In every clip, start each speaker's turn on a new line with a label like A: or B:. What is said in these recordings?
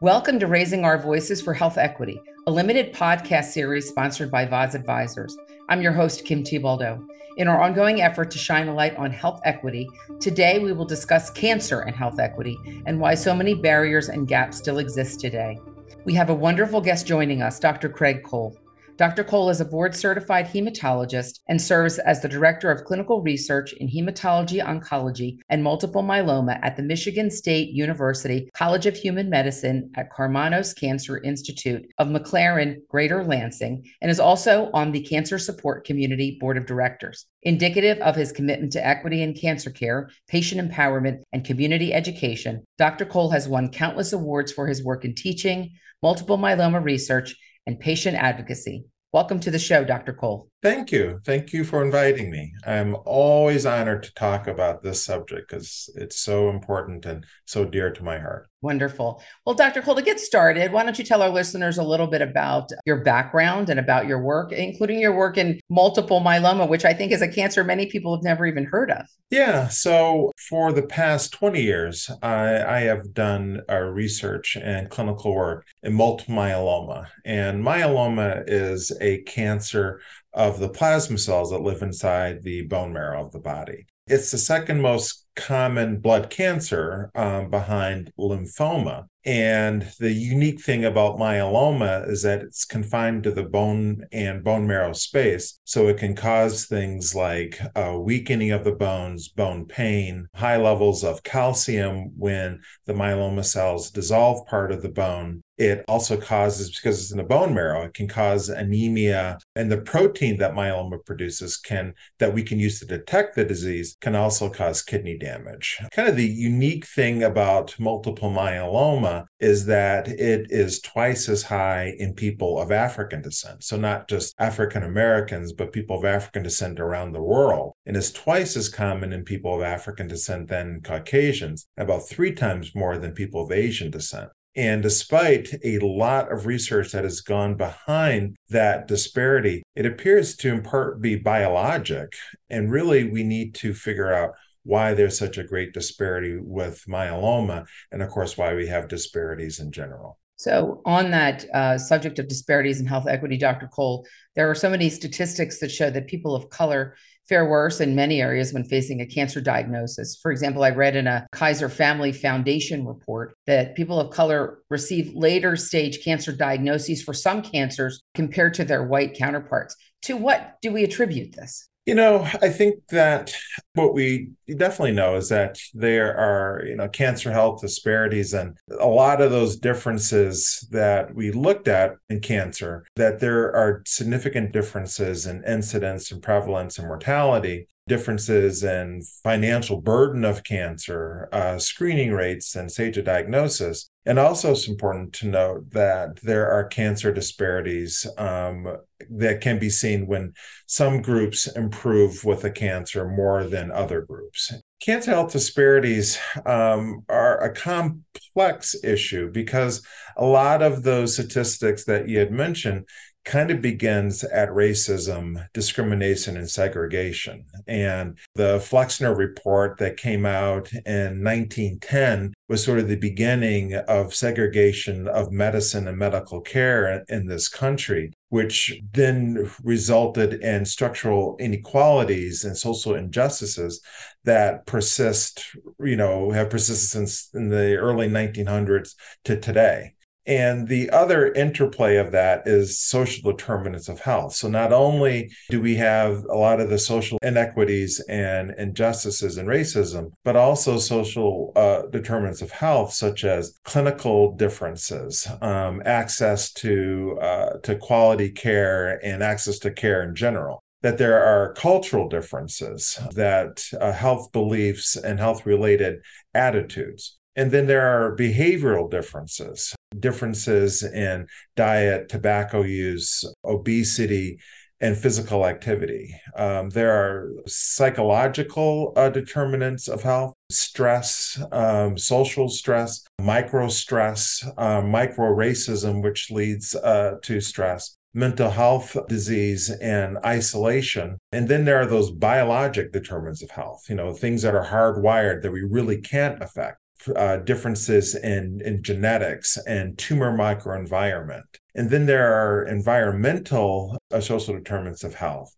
A: Welcome to Raising Our Voices for Health Equity, a limited podcast series sponsored by VOZ Advisors. I'm your host, Kim Thiboldeaux. In our ongoing effort to shine a light on health equity, today we will discuss cancer and health equity and why so many barriers and gaps still exist today. We have a wonderful guest joining us, Dr. Craig Cole. Dr. Cole is a board certified hematologist and serves as the director of clinical research in hematology oncology and multiple myeloma at the Michigan State University College of Human Medicine at Karmanos Cancer Institute of McLaren, Greater Lansing, and is also on the Cancer Support Community Board of Directors. Indicative of his commitment to equity in cancer care, patient empowerment, and community education, Dr. Cole has won countless awards for his work in teaching, multiple myeloma research, and patient advocacy. Welcome to the show, Dr. Cole.
B: Thank you. Thank you for inviting me. I'm always honored to talk about this subject because it's so important and so dear to my heart.
A: Wonderful. Well, Dr. Cole, to get started, why don't you tell our listeners a little bit about your background and about your work, including your work in multiple myeloma, which I think is a cancer many people have never even heard of?
B: Yeah. So, for the past 20 years, I, I have done uh, research and clinical work in multiple myeloma. And myeloma is a cancer of the plasma cells that live inside the bone marrow of the body. It's the second most common blood cancer um, behind lymphoma. And the unique thing about myeloma is that it's confined to the bone and bone marrow space. So it can cause things like uh, weakening of the bones, bone pain, high levels of calcium when the myeloma cells dissolve part of the bone, it also causes, because it's in the bone marrow, it can cause anemia. And the protein that myeloma produces can, that we can use to detect the disease, can also cause kidney damage. Kind of the unique thing about multiple myeloma is that it is twice as high in people of African descent. So not just African Americans, but people of African descent around the world. And is twice as common in people of African descent than Caucasians, about three times more than people of Asian descent. And despite a lot of research that has gone behind that disparity, it appears to in part be biologic. And really, we need to figure out why there's such a great disparity with myeloma, and of course, why we have disparities in general.
A: So, on that uh, subject of disparities in health equity, Dr. Cole, there are so many statistics that show that people of color fare worse in many areas when facing a cancer diagnosis. For example, I read in a Kaiser Family Foundation report that people of color receive later stage cancer diagnoses for some cancers compared to their white counterparts. To what do we attribute this?
B: You know, I think that what we definitely know is that there are, you know, cancer health disparities and a lot of those differences that we looked at in cancer, that there are significant differences in incidence and prevalence and mortality differences in financial burden of cancer, uh, screening rates, and stage of diagnosis. And also, it's important to note that there are cancer disparities um, that can be seen when some groups improve with a cancer more than other groups. Cancer health disparities um, are a complex issue because a lot of those statistics that you had mentioned kind of begins at racism, discrimination, and segregation. And the Flexner report that came out in 1910 was sort of the beginning of segregation of medicine and medical care in this country, which then resulted in structural inequalities and social injustices that persist, you know, have persisted since in the early 1900s to today. And the other interplay of that is social determinants of health. So not only do we have a lot of the social inequities and injustices and racism, but also social uh, determinants of health, such as clinical differences, um, access to uh, to quality care, and access to care in general that there are cultural differences, that uh, health beliefs and health related attitudes. And then there are behavioral differences, differences in diet, tobacco use, obesity, and physical activity. Um, there are psychological uh, determinants of health, stress, um, social stress, micro stress, uh, micro racism, which leads uh, to stress. Mental health disease and isolation. And then there are those biologic determinants of health, you know, things that are hardwired that we really can't affect uh, differences in, in genetics and tumor microenvironment. And then there are environmental uh, social determinants of health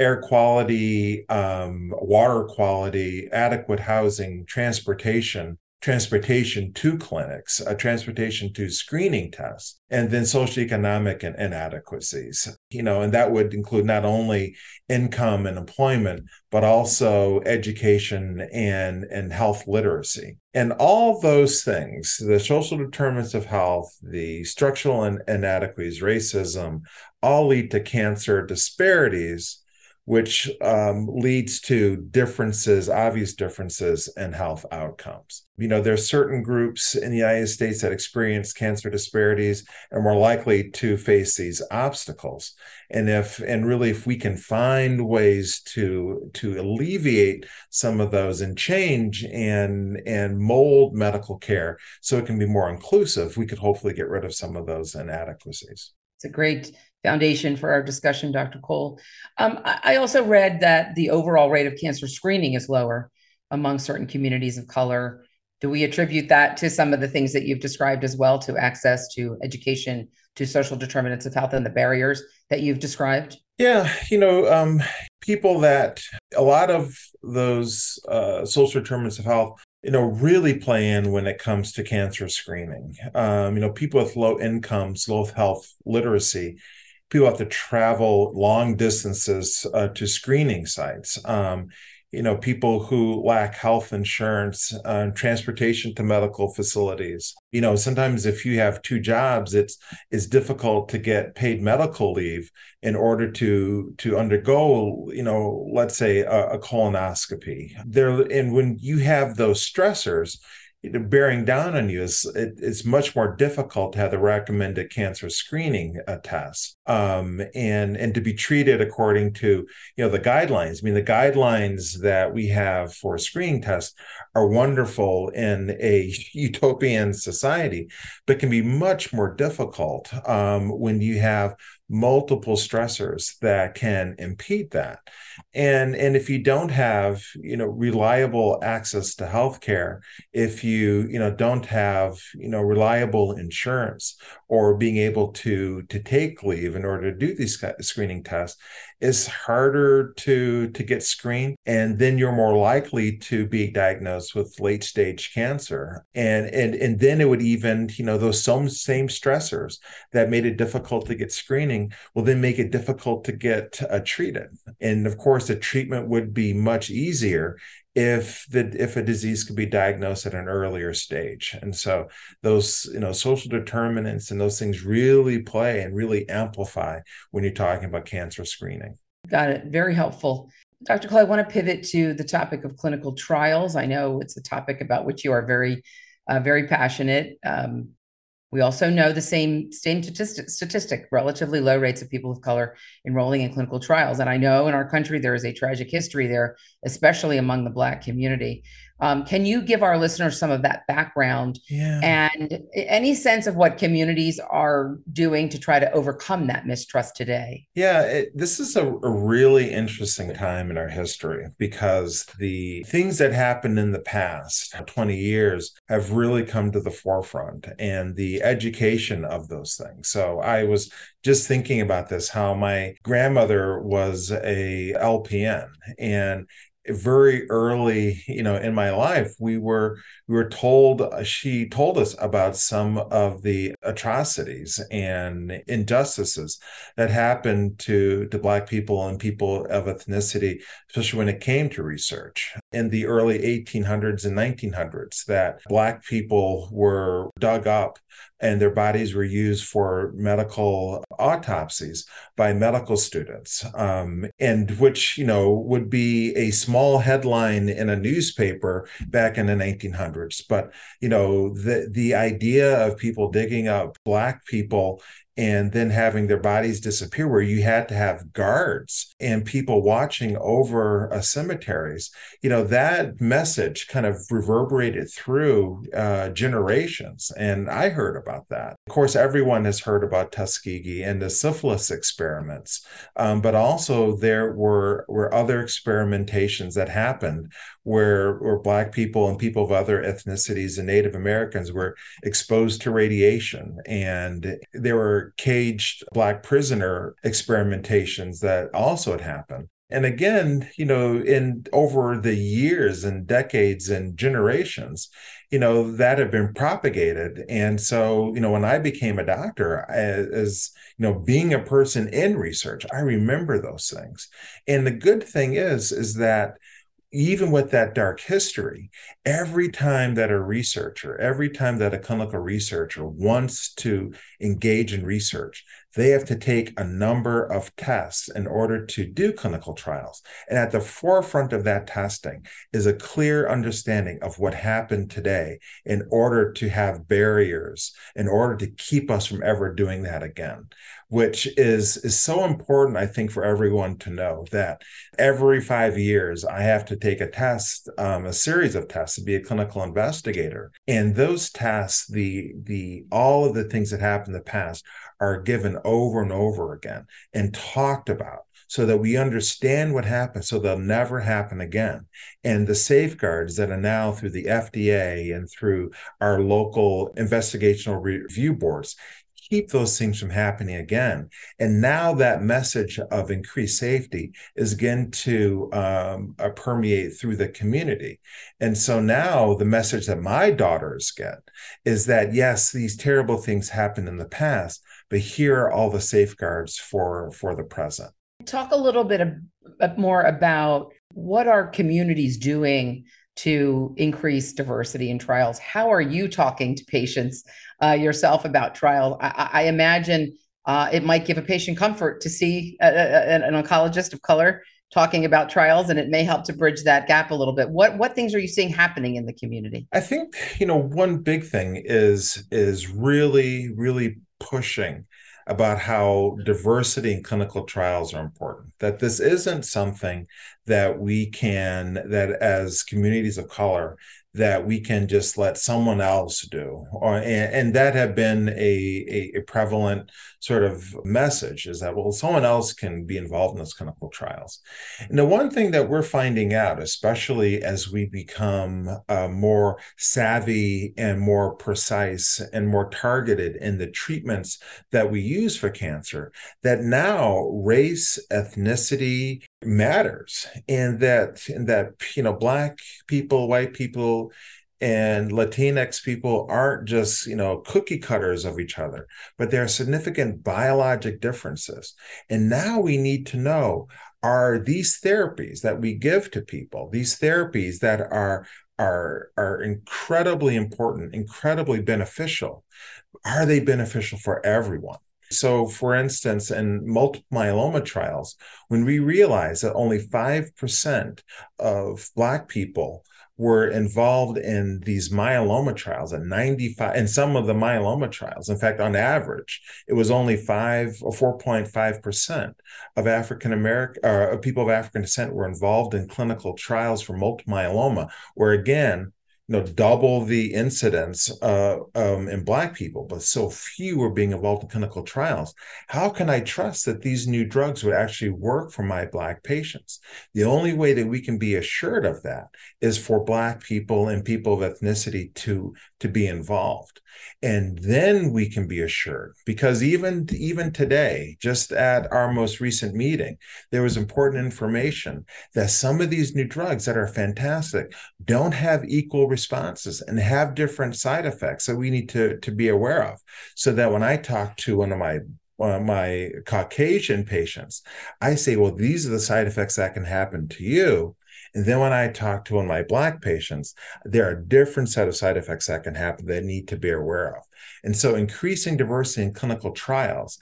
B: air quality, um, water quality, adequate housing, transportation, transportation to clinics, a transportation to screening tests, and then socioeconomic and inadequacies. You know, and that would include not only income and employment, but also education and, and health literacy. And all those things, the social determinants of health, the structural inadequacies, racism, all lead to cancer disparities which um, leads to differences, obvious differences in health outcomes. You know, there are certain groups in the United States that experience cancer disparities and more likely to face these obstacles. And if and really if we can find ways to to alleviate some of those and change and and mold medical care so it can be more inclusive, we could hopefully get rid of some of those inadequacies.
A: It's a great foundation for our discussion, Dr. Cole. Um, I also read that the overall rate of cancer screening is lower among certain communities of color. Do we attribute that to some of the things that you've described as well, to access to education, to social determinants of health, and the barriers that you've described?
B: Yeah, you know, um, people that a lot of those uh, social determinants of health you know really play in when it comes to cancer screening um, you know people with low incomes low health literacy people have to travel long distances uh, to screening sites. Um, you know, people who lack health insurance, uh, transportation to medical facilities. You know, sometimes if you have two jobs, it's it's difficult to get paid medical leave in order to to undergo, you know, let's say a, a colonoscopy. There, and when you have those stressors, bearing down on you is it, it's much more difficult to have the recommended cancer screening uh, test um, and and to be treated according to you know the guidelines. I mean the guidelines that we have for screening tests are wonderful in a utopian society, but can be much more difficult um, when you have multiple stressors that can impede that. And and if you don't have you know reliable access to healthcare if you you know don't have you know reliable insurance or being able to to take leave in order to do these screening tests is harder to to get screened and then you're more likely to be diagnosed with late stage cancer. And and and then it would even you know those same same stressors that made it difficult to get screening will then make it difficult to get uh, treated. And of course the treatment would be much easier if the if a disease could be diagnosed at an earlier stage. And so those you know social determinants and those things really play and really amplify when you're talking about cancer screening.
A: Got it. Very helpful. Dr cole i want to pivot to the topic of clinical trials. I know it's a topic about which you are very uh, very passionate. Um, we also know the same same statistic, statistic, relatively low rates of people of color enrolling in clinical trials. And I know in our country there is a tragic history there, especially among the Black community. Um, can you give our listeners some of that background yeah. and any sense of what communities are doing to try to overcome that mistrust today?
B: Yeah, it, this is a, a, really interesting time in our history because the things that happened in the past 20 years have really come to the forefront and the education of those things. So I was just thinking about this how my grandmother was a LPN and very early you know in my life we were we were told uh, she told us about some of the atrocities and injustices that happened to to black people and people of ethnicity especially when it came to research in the early 1800s and 1900s that black people were dug up and their bodies were used for medical autopsies by medical students, um, and which you know would be a small headline in a newspaper back in the 1900s. But you know the the idea of people digging up black people and then having their bodies disappear, where you had to have guards and people watching over uh, cemeteries. You know, that message kind of reverberated through uh, generations. And I heard about that. Of course, everyone has heard about Tuskegee and the syphilis experiments, um, but also there were, were other experimentations that happened where, where Black people and people of other ethnicities and Native Americans were exposed to radiation. And there were caged Black prisoner experimentations that also had happened. And again, you know, in over the years and decades and generations, you know, that have been propagated. And so, you know, when I became a doctor, as, as, you know, being a person in research, I remember those things. And the good thing is, is that even with that dark history, every time that a researcher, every time that a clinical researcher wants to engage in research, they have to take a number of tests in order to do clinical trials. And at the forefront of that testing is a clear understanding of what happened today in order to have barriers, in order to keep us from ever doing that again which is is so important i think for everyone to know that every five years i have to take a test um, a series of tests to be a clinical investigator and those tests the the all of the things that happened in the past are given over and over again and talked about so that we understand what happened so they'll never happen again. And the safeguards that are now through the fda and through our local investigational review boards keep those things from happening again. And now that message of increased safety is again to um, uh, permeate through the community. And so now the message that my daughters get is that yes, these terrible things happened in the past, but here are all the safeguards for for the present.
A: Talk a little bit more about what are communities doing to increase diversity in trials. How are you talking to patients uh, yourself about trials? I, I imagine uh, it might give a patient comfort to see a, a, an oncologist of color talking about trials, and it may help to bridge that gap a little bit. What what things are you seeing happening in the community?
B: I think you know one big thing is is really really pushing about how diversity in clinical trials are important that this isn't something that we can that as communities of color that we can just let someone else do. Or and, and that have been a, a, a, prevalent sort of message is that well someone else can be involved in those clinical trials. And the one thing that we're finding out especially as we become uh, more savvy and more precise and more targeted in the treatments that we use for cancer that now race ethnicity matters and that and that you know black people white people and latinx people aren't just you know cookie cutters of each other but there are significant biologic differences. And now we need to know are these therapies that we give to people these therapies that are are are incredibly important incredibly beneficial are they beneficial for everyone? So, for instance, in multiple myeloma trials, when we realized that only 5% of Black people were involved in these myeloma trials and 95 and some of the myeloma trials. In fact on average it was only 5 uh, or 4.5% of african american or uh, of people of african descent were involved in clinical trials for multiple myeloma where again you know double the incidence uh, um, in black people but so few are being involved in clinical trials. How can i trust that these new drugs would actually work for my black patients? The only way that we can be assured of that is for black people and people of ethnicity to to be involved. And then we can be assured because even even today just at our most recent meeting there was important information that some of these new drugs that are fantastic don't have equal responses and have different side effects that we need to to be aware of. So that when i talk to one of my uh, my Caucasian patients, I say, well, these are the side effects that can happen to you And then when I talk to one of my black patients, there are different set of side effects that can happen that need to be aware of. And so increasing diversity in clinical trials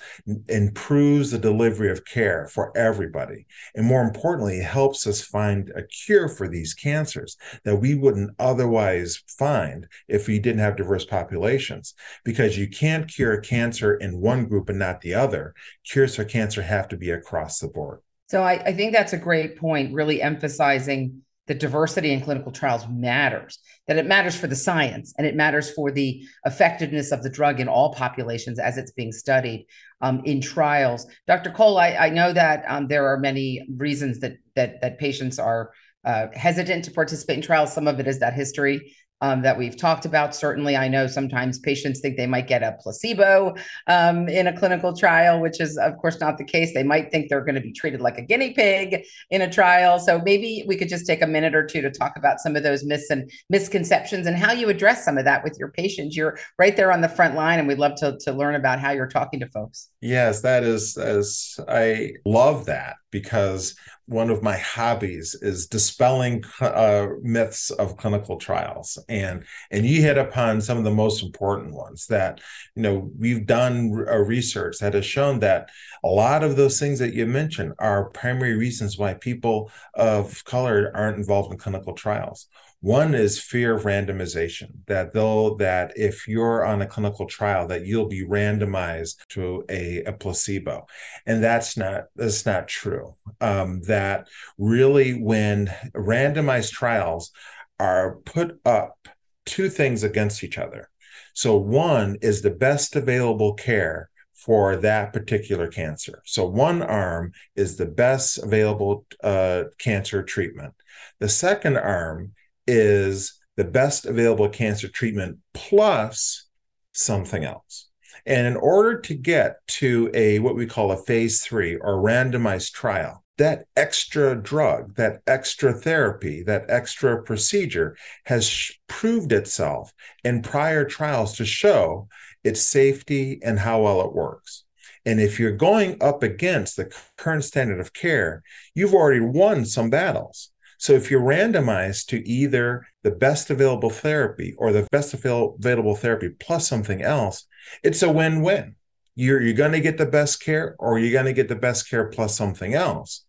B: improves the delivery of care for everybody. And more importantly, helps us find a cure for these cancers that we wouldn't otherwise find if we didn't have diverse populations. Because you can't cure cancer in one group and not the other. Cures for cancer have to be across the board.
A: So I, I think that's a great point, really emphasizing the diversity in clinical trials matters, that it matters for the science and it matters for the effectiveness of the drug in all populations as it's being studied um, in trials. Dr. Cole, I, I know that um, there are many reasons that that that patients are uh, hesitant to participate in trials. Some of it is that history um, that we've talked about. Certainly, I know sometimes patients think they might get a placebo um, in a clinical trial, which is, of course, not the case. They might think they're going to be treated like a guinea pig in a trial. So maybe we could just take a minute or two to talk about some of those myths and misconceptions and how you address some of that with your patients. You're right there on the front line, and we'd love to, to learn about how you're talking to folks.
B: Yes, that is, as I love that because one of my hobbies is dispelling uh, myths of clinical trials. And and you hit upon some of the most important ones that you know we've done a research that has shown that a lot of those things that you mentioned are primary reasons why people of color aren't involved in clinical trials one is fear of randomization, that though that if you're on a clinical trial, that you'll be randomized to a, a placebo. And that's not that's not true. Um, that really when randomized trials are put up two things against each other. So one is the best available care for that particular cancer. So one arm is the best available uh, cancer treatment. The second arm is the best available cancer treatment plus something else. And in order to get to a what we call a phase three or randomized trial, that extra drug, that extra therapy, that extra procedure has proved itself in prior trials to show its safety and how well it works. And if you're going up against the current standard of care, you've already won some battles. So if you're randomized to either the best available therapy or the best available therapy plus something else, it's a win-win. You're, you're going to get the best care or you're going to get the best care plus something else.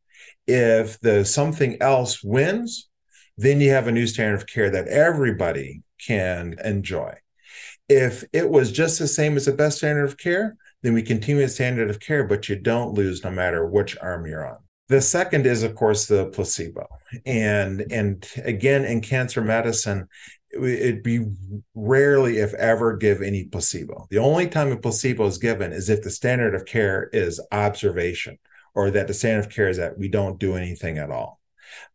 B: If the something else wins, then you have a new standard of care that everybody can enjoy. If it was just the same as the best standard of care, then we continue the standard of care, but you don't lose no matter which arm you're on. The second is, of course, the placebo. And and again, in cancer medicine, it'd be rarely, if ever, give any placebo. The only time a placebo is given is if the standard of care is observation, or that the standard of care is that we don't do anything at all.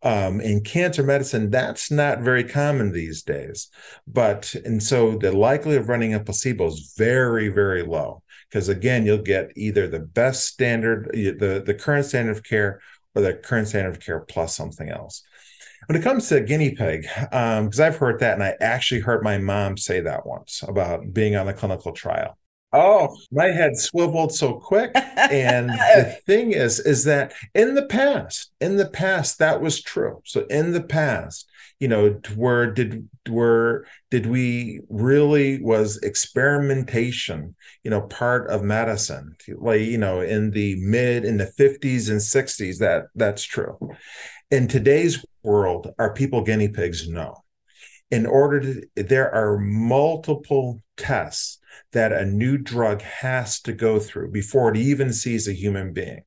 B: Um, in cancer medicine, that's not very common these days. But and so the likelihood of running a placebo is very, very low because again, you'll get either the best standard, the, the current standard of care, or the current standard of care plus something else. When it comes to guinea pig, because um, I've heard that, and I actually heard my mom say that once about being on a clinical trial. Oh, my head swiveled so quick. And the thing is, is that in the past, in the past, that was true. So in the past, you know, where did where did we really was experimentation, you know, part of medicine? Like, you know, in the mid in the 50s and 60s, that that's true. In today's world, are people guinea pigs? No. In order to, there are multiple tests that a new drug has to go through before it even sees a human being.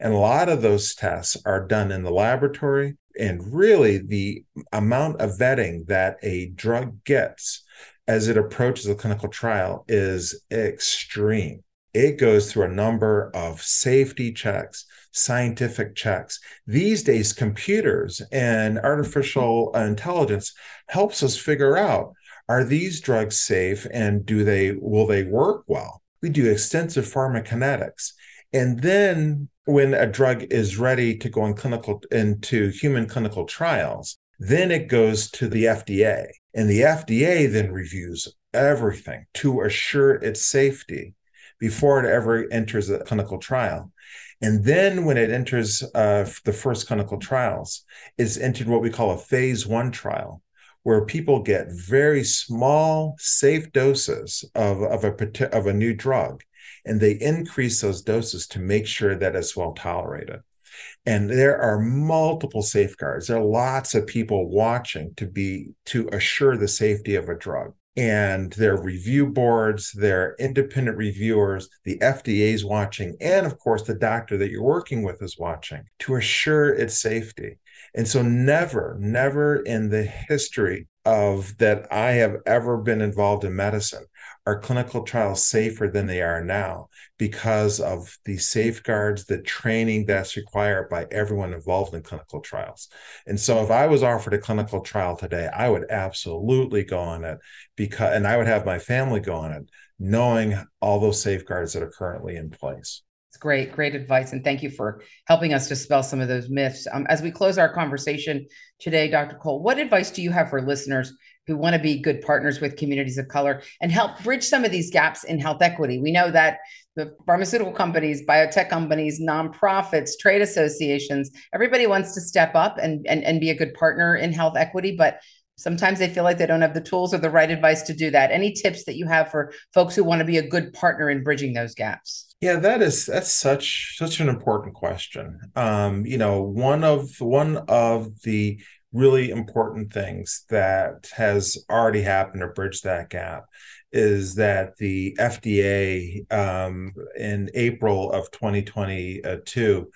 B: And a lot of those tests are done in the laboratory. And really, the amount of vetting that a drug gets as it approaches a clinical trial is extreme. It goes through a number of safety checks, scientific checks. These days, computers and artificial intelligence helps us figure out are these drugs safe and do they will they work well? We do extensive pharmacokinetics. And then when a drug is ready to go in clinical into human clinical trials, then it goes to the FDA. And the FDA then reviews everything to assure its safety before it ever enters a clinical trial. And then when it enters uh, the first clinical trials, it's entered what we call a phase one trial, where people get very small, safe doses of, of, a, of a new drug, and they increase those doses to make sure that it's well tolerated. And there are multiple safeguards. There are lots of people watching to be to assure the safety of a drug and their review boards, their independent reviewers, the FDA is watching, and of course, the doctor that you're working with is watching to assure its safety. And so, never, never in the history of that I have ever been involved in medicine are clinical trials safer than they are now because of the safeguards, the training that's required by everyone involved in clinical trials. And so if I was offered a clinical trial today, I would absolutely go on it because and I would have my family go on it, knowing all those safeguards that are currently in place.
A: It's great, great advice. And thank you for helping us dispel some of those myths. Um, as we close our conversation today, Dr. Cole, what advice do you have for listeners who want to be good partners with communities of color and help bridge some of these gaps in health equity. We know that the pharmaceutical companies, biotech companies, nonprofits, trade associations, everybody wants to step up and, and, and be a good partner in health equity, but sometimes they feel like they don't have the tools or the right advice to do that. Any tips that you have for folks who want to be a good partner in bridging those gaps?
B: Yeah, that is that's such such an important question. Um, you know, one of one of the really important things that has already happened to bridge that gap is that the FDA um, in April of 2022,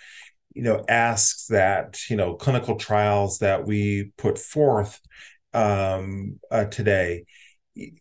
B: you know, asks that you know clinical trials that we put forth um, uh, today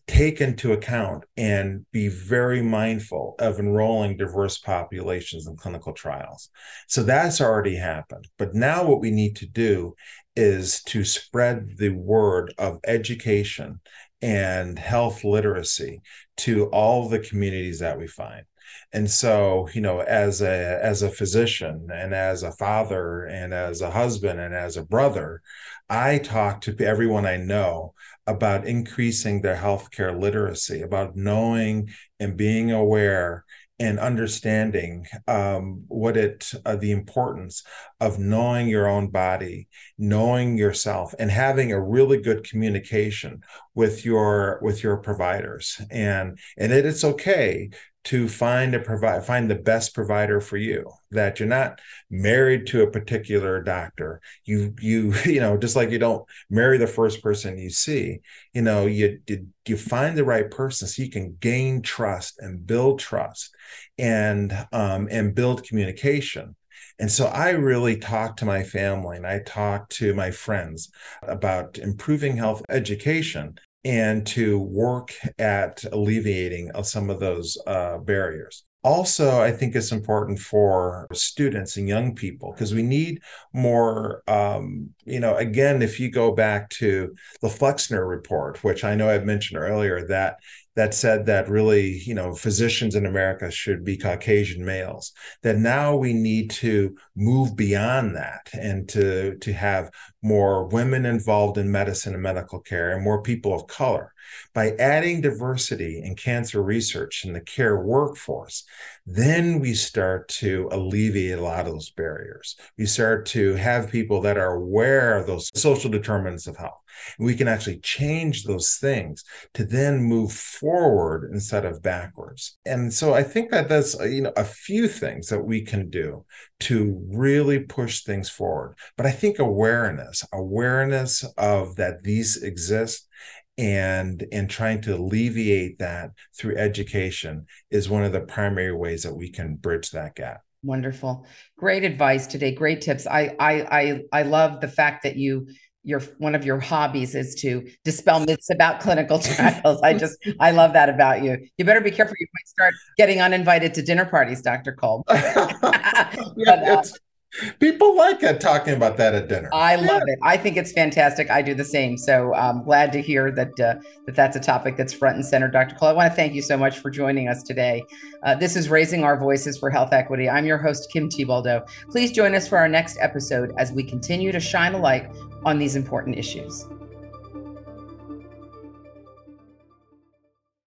B: take into account and be very mindful of enrolling diverse populations in clinical trials. So that's already happened. But now what we need to do is to spread the word of education and health literacy to all the communities that we find and so you know as a as a physician and as a father and as a husband and as a brother i talk to everyone i know about increasing their healthcare literacy about knowing and being aware and understanding um, what it uh, the importance of knowing your own body knowing yourself and having a really good communication with your with your providers. And and it, it's okay to find a provide find the best provider for you that you're not married to a particular doctor. You you you know just like you don't marry the first person you see you know you you find the right person so you can gain trust and build trust and um and build communication. And so I really talk to my family and I talk to my friends about improving health education and to work at alleviating some of those uh, barriers. Also, I think it's important for students and young people because we need more. Um, you know, again, if you go back to the Flexner report, which I know I've mentioned earlier, that that said that really, you know, physicians in America should be Caucasian males. That now we need to move beyond that and to to have more women involved in medicine and medical care and more people of color. By adding diversity in cancer research and the care workforce, then we start to alleviate a lot of those barriers. We start to have people that are aware of those social determinants of health. And we can actually change those things to then move forward instead of backwards. And so I think that that's uh, you know a few things that we can do to really push things forward. But I think awareness, awareness of that these exist and and trying to alleviate that through education is one of the primary ways that we can bridge that gap
A: wonderful great advice today great tips i i i, I love the fact that you your one of your hobbies is to dispel myths about clinical trials. I just I love that about you. You better be careful. You might start getting uninvited to dinner parties, Dr. Cole.
B: but, uh, People like it, talking about that at dinner.
A: I love it. I think it's fantastic. I do the same. So I'm um, glad to hear that uh, that that's a topic that's front and center. Dr. Cole, I want to thank you so much for joining us today. Uh, this is Raising Our Voices for Health Equity. I'm your host, Kim Thiboldeaux. Please join us for our next episode as we continue to shine a light on these important issues.